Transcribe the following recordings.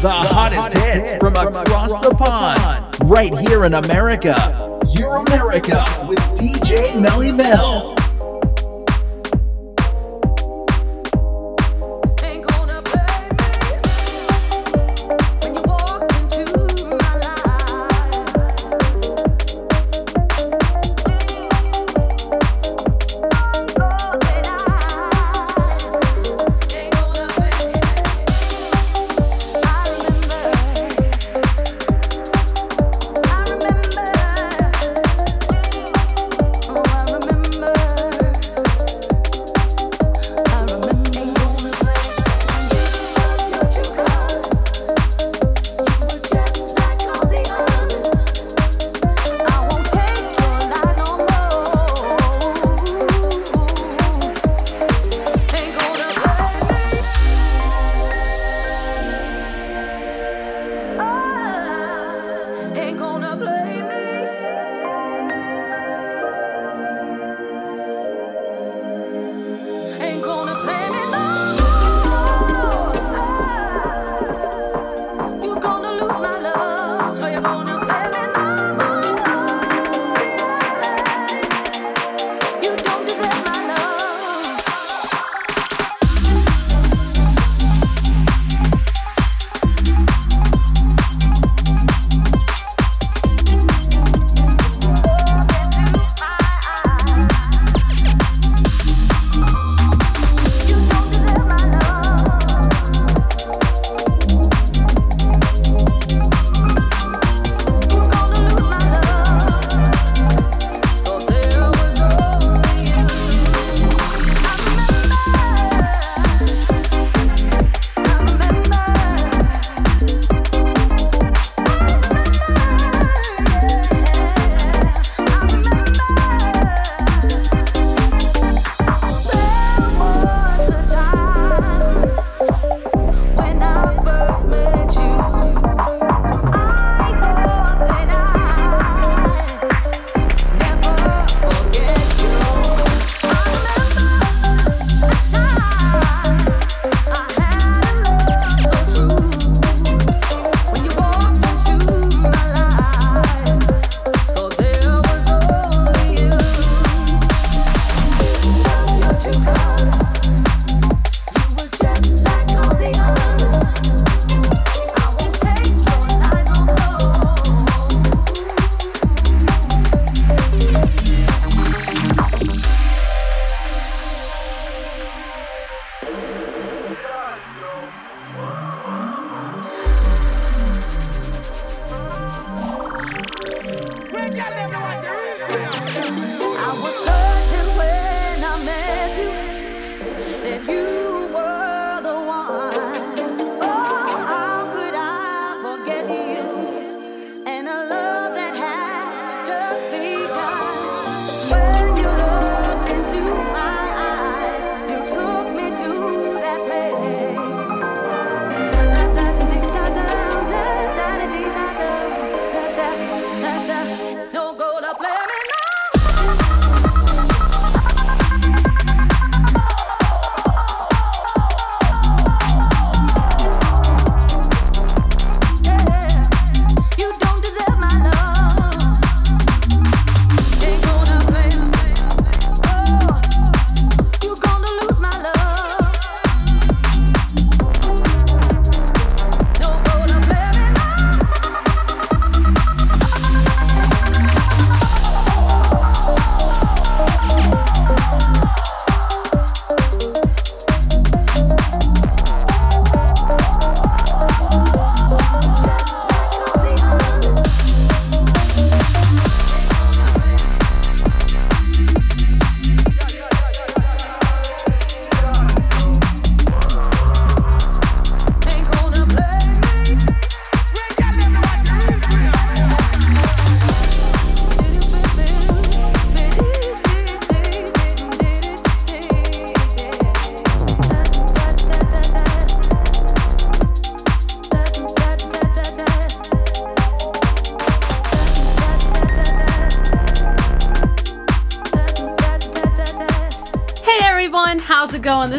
The hottest hits from across the pond, right here in America. Euro America with DJ Melly Mel.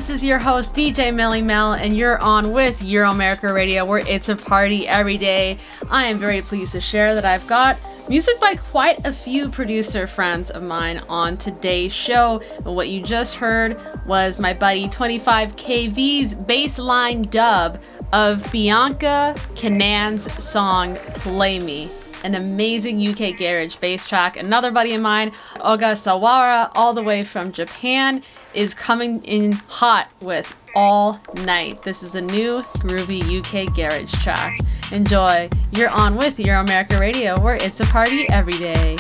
This is your host, DJ Melly Mel, and you're on with Euro America Radio, where it's a party every day. I am very pleased to share that I've got music by quite a few producer friends of mine on today's show. And what you just heard was my buddy 25KV's bassline dub of Bianca Canan's song Play Me an amazing UK garage bass track. Another buddy of mine, Oga Sawara, all the way from Japan, is coming in hot with All Night. This is a new groovy UK garage track. Enjoy. You're on with Euro America Radio, where it's a party every day.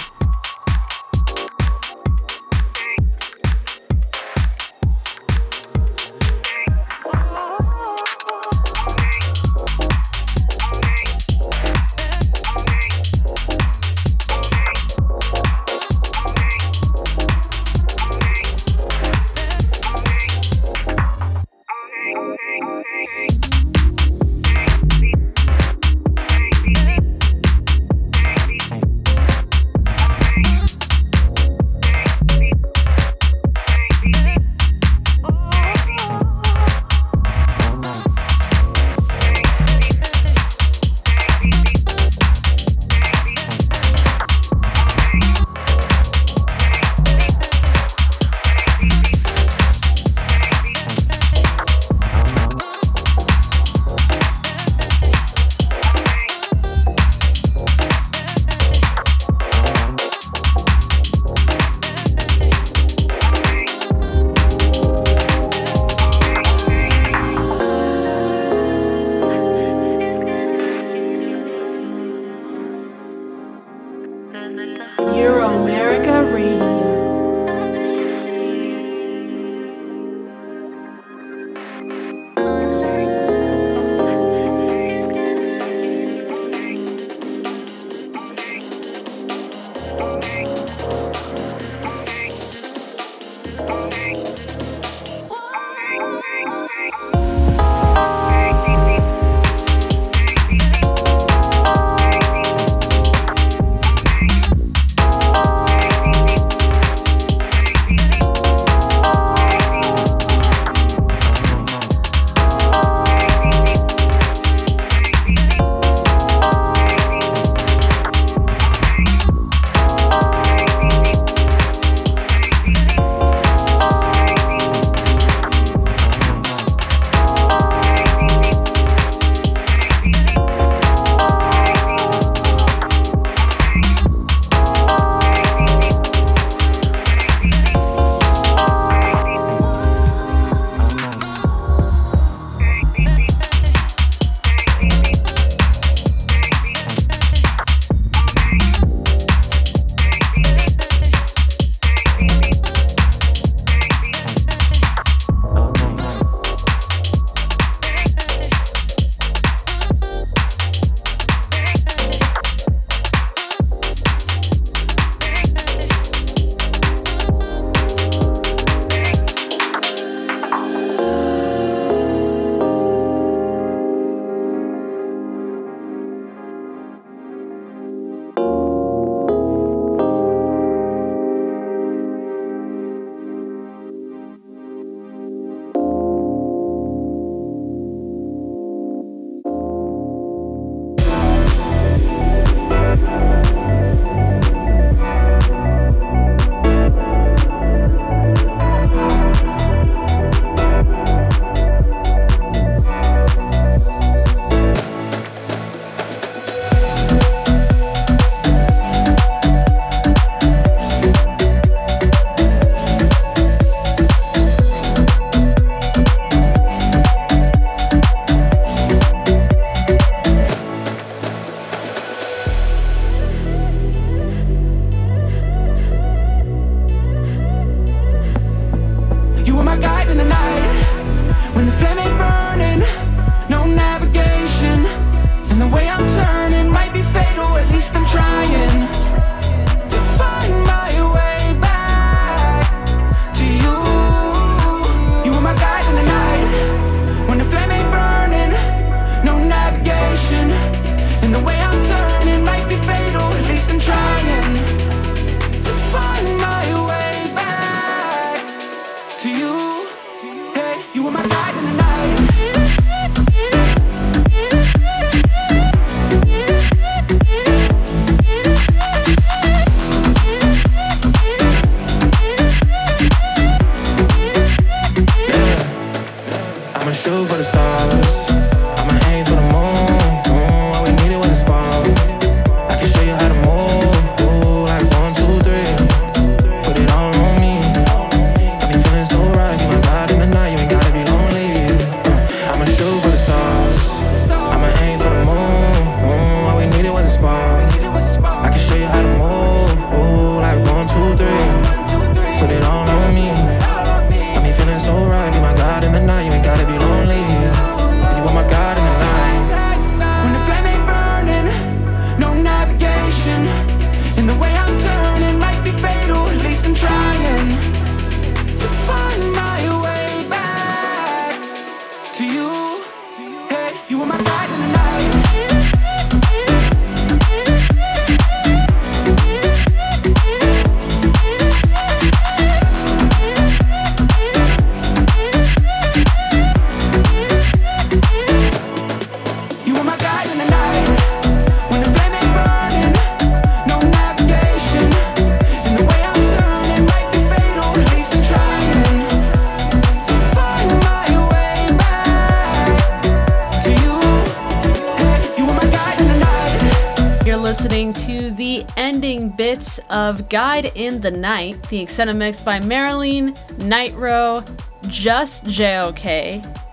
In the Night, the extended mix by Marilyn, Nitro, Just JOK,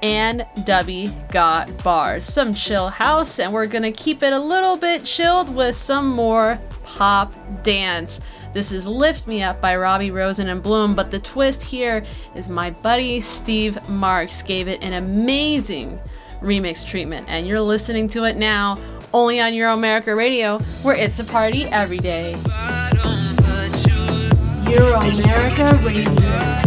and Dubby Got Bars. Some chill house, and we're gonna keep it a little bit chilled with some more pop dance. This is Lift Me Up by Robbie Rosen and Bloom, but the twist here is my buddy Steve Marks gave it an amazing remix treatment, and you're listening to it now only on Euro America Radio, where it's a party every day. Euro America Radio.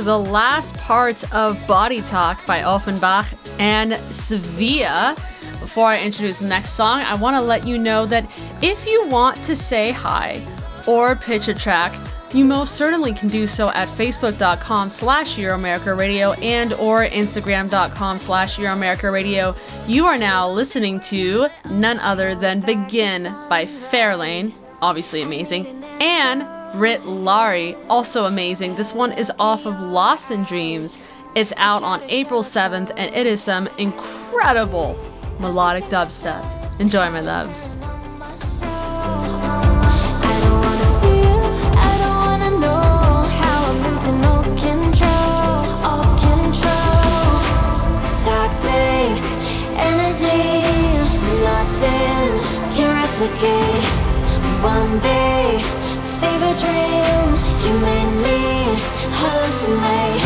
To the last parts of Body Talk by Offenbach and Sevilla. Before I introduce the next song, I want to let you know that if you want to say hi or pitch a track, you most certainly can do so at facebook.com slash Euroamerica Radio and or instagram.com slash Euroamerica Radio. You are now listening to none other than Begin by Fairlane, obviously amazing, and Rit Lari, also amazing. This one is off of Lost in Dreams. It's out on April 7th and it is some incredible melodic dubstep. Enjoy, my loves. One day dream. You made me hallucinate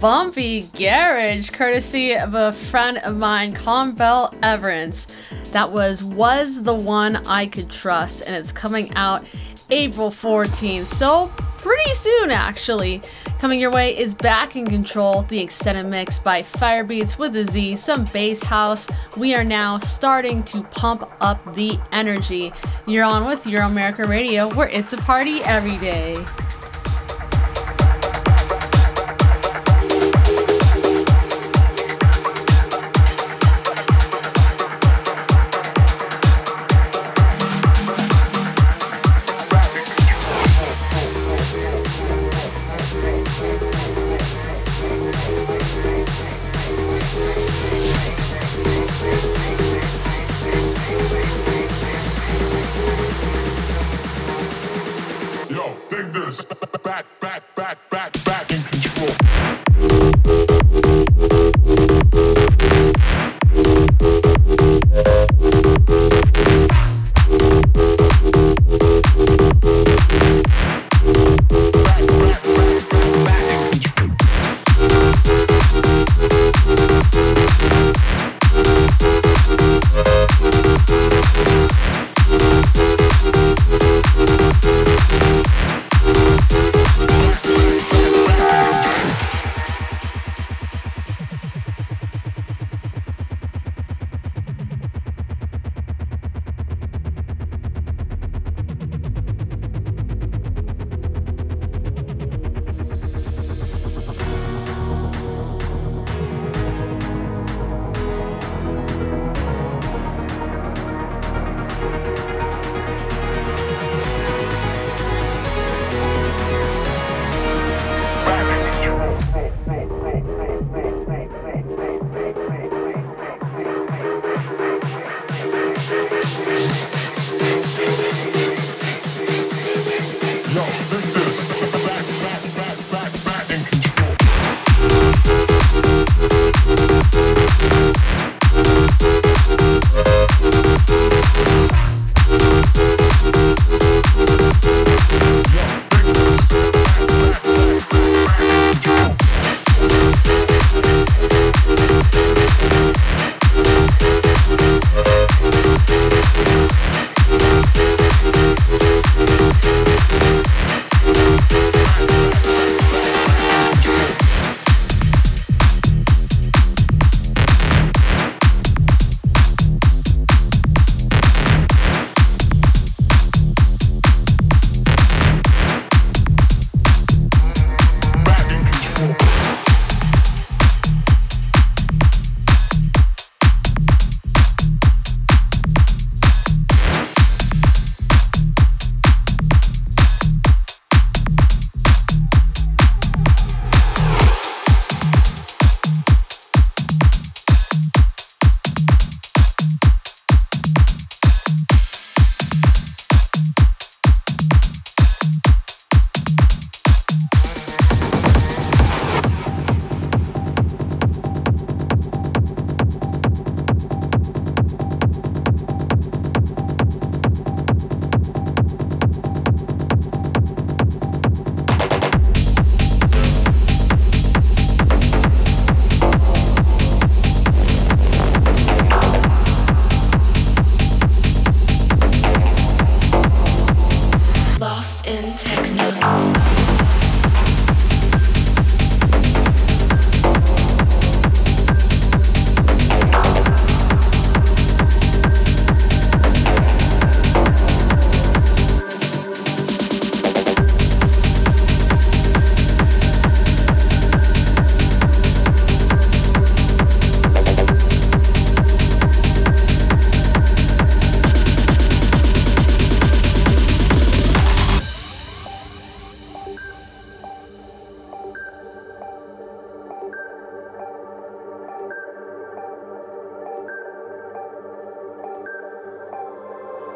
bumpy garage courtesy of a friend of mine, Colin Bell Everance. That was Was the One I Could Trust, and it's coming out April 14th. So, pretty soon, actually. Coming your way is Back in Control, the extended mix by Firebeatz with a Z, some bass house. We are now starting to pump up the energy. You're on with Euro America Radio, where it's a party every day.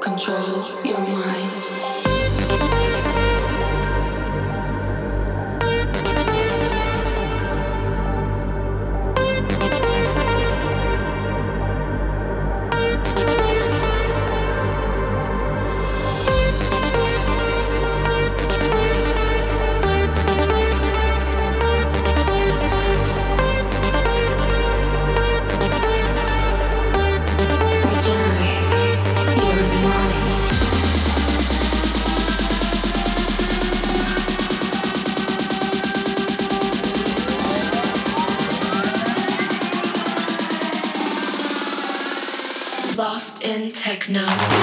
control your mind. Techno.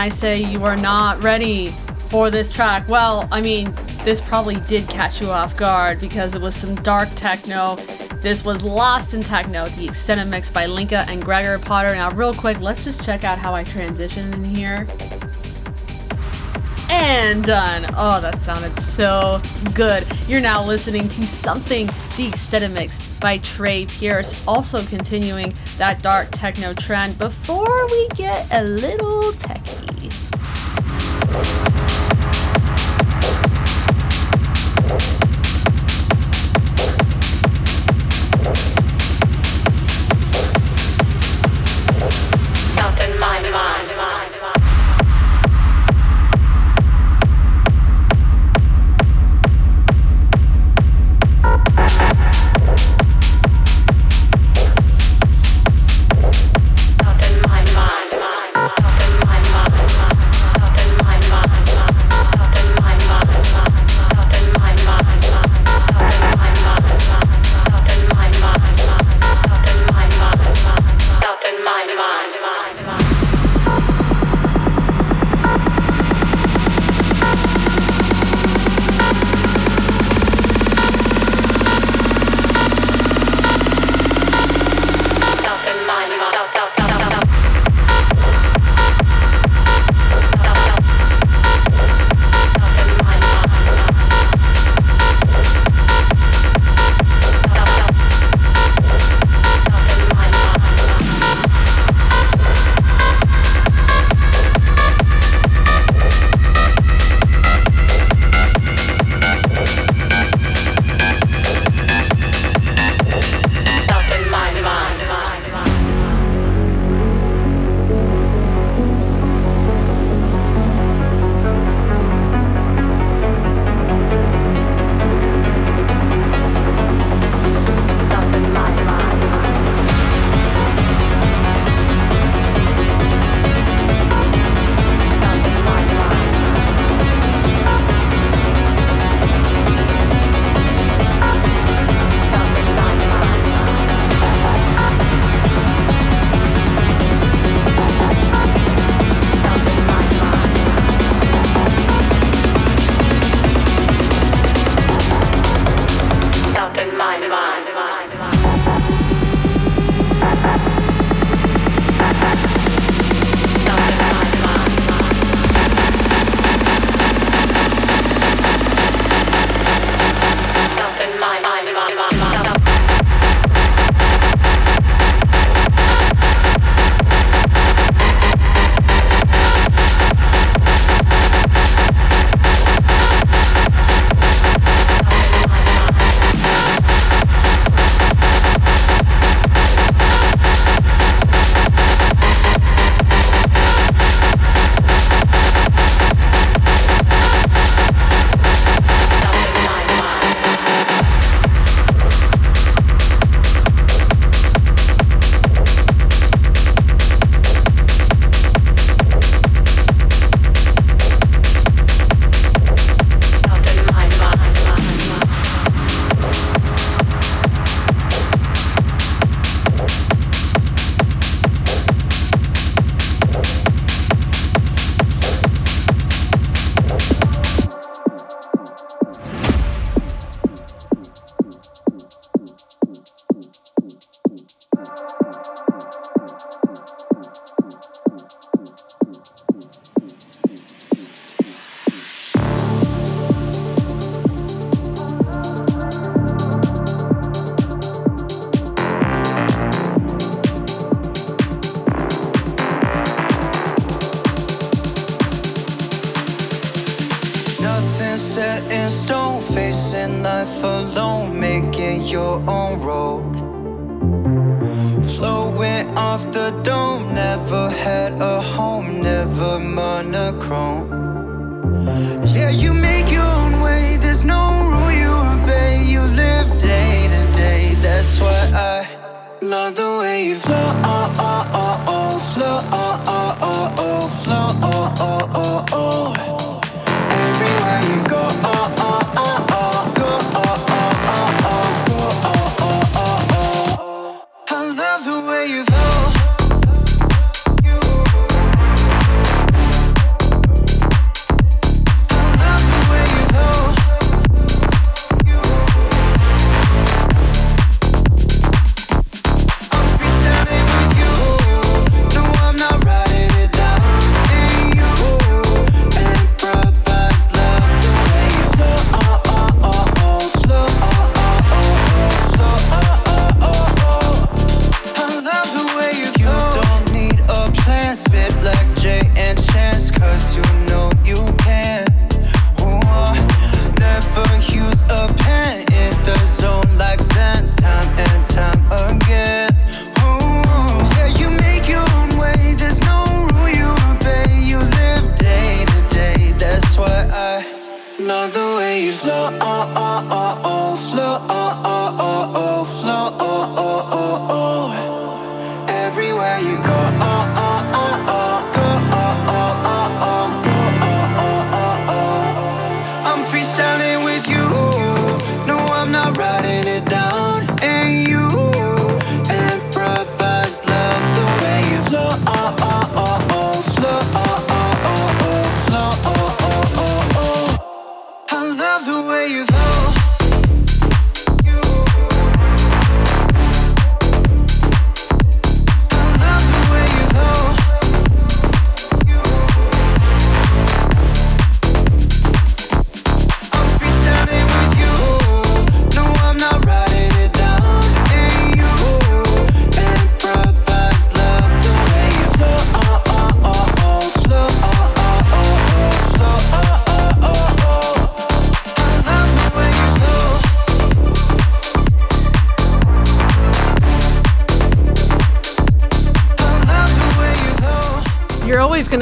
I say you are not ready for this track, well, I mean, this probably did catch you off guard because it was some dark techno. This was Lost in Techno, the extended mix by Linka and Gregor Potter. Now, real quick, let's just check out how I transition in here. And done. Oh, that sounded so good. You're now listening to Something, the extended mix by Trey Pierce, also continuing that dark techno trend before we get a little oh, oh. oh.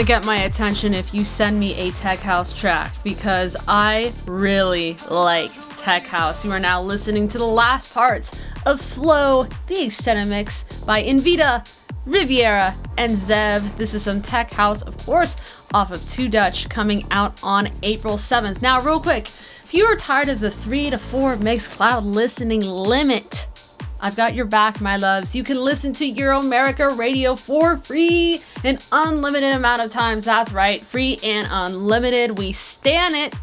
get my attention if you send me a Tech House track because I really like Tech House. You are now listening to the last parts of Flow, the Extended Mix by Invita, Riviera, and Zev. This is some Tech House, of course, off of Two Dutch coming out on April 7th. Now, real quick, if you are tired of the three to four Mixcloud listening limit, I've got your back, my loves. You can listen to Euromerica Radio for free an unlimited amount of times. That's right, free and unlimited. We stand it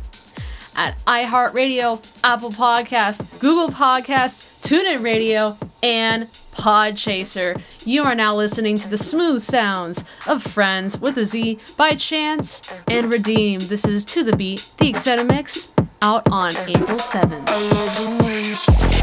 at iHeartRadio, Apple Podcasts, Google Podcasts, TuneIn Radio, and Podchaser. You are now listening to the smooth sounds of Friends with a Z by Chance and Redeem. This is To the Beat, the Extended Mix, out on April 7th.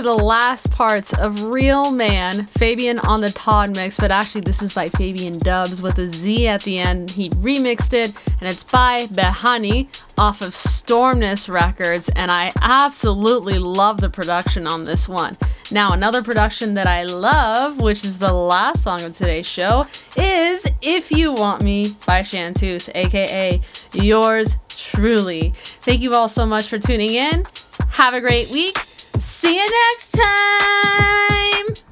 To the last parts of Real Man, Fabian on the Todd mix, but actually, this is by Fabian Dubs with a Z at the end. He remixed it, and it's by Behani off of Stormness Records, and I absolutely love the production on this one. Now, another production that I love, which is the last song of today's show, is If You Want Me by Chanteuse, aka yours truly. Thank you all so much for tuning in. Have a great week. See you next time.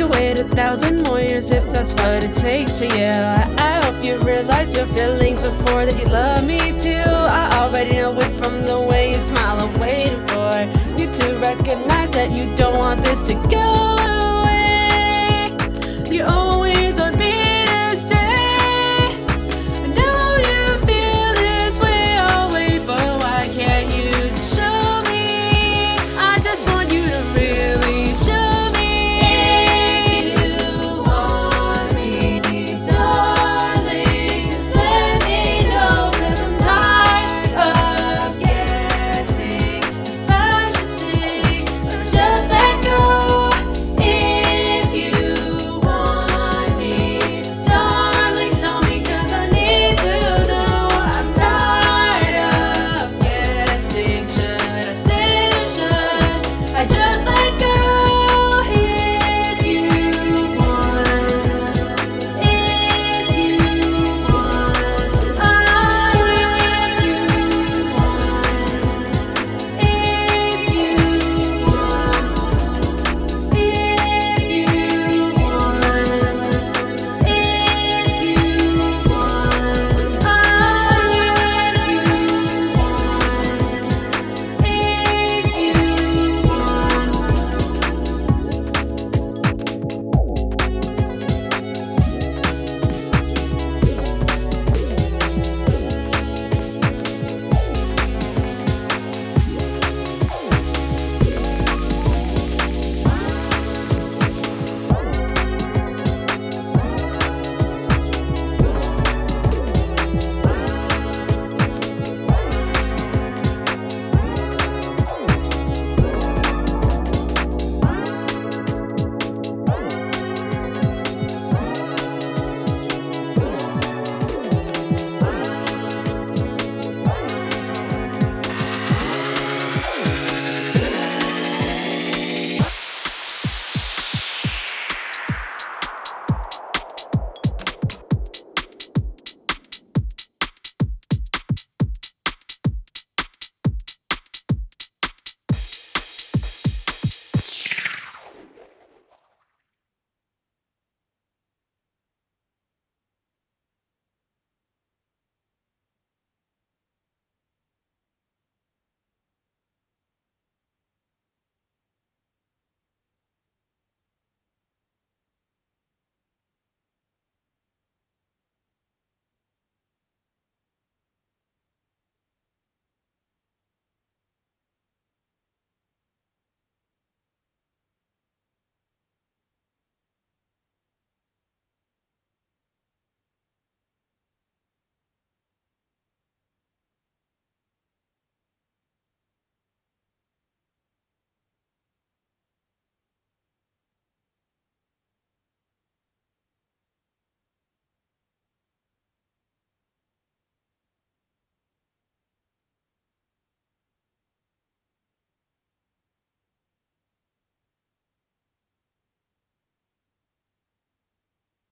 could wait a thousand more years if that's what it takes for you. I hope you realize your feelings before that you love me too. I already know it from the way you smile. I'm waiting for you to recognize that you don't want this to go away. You always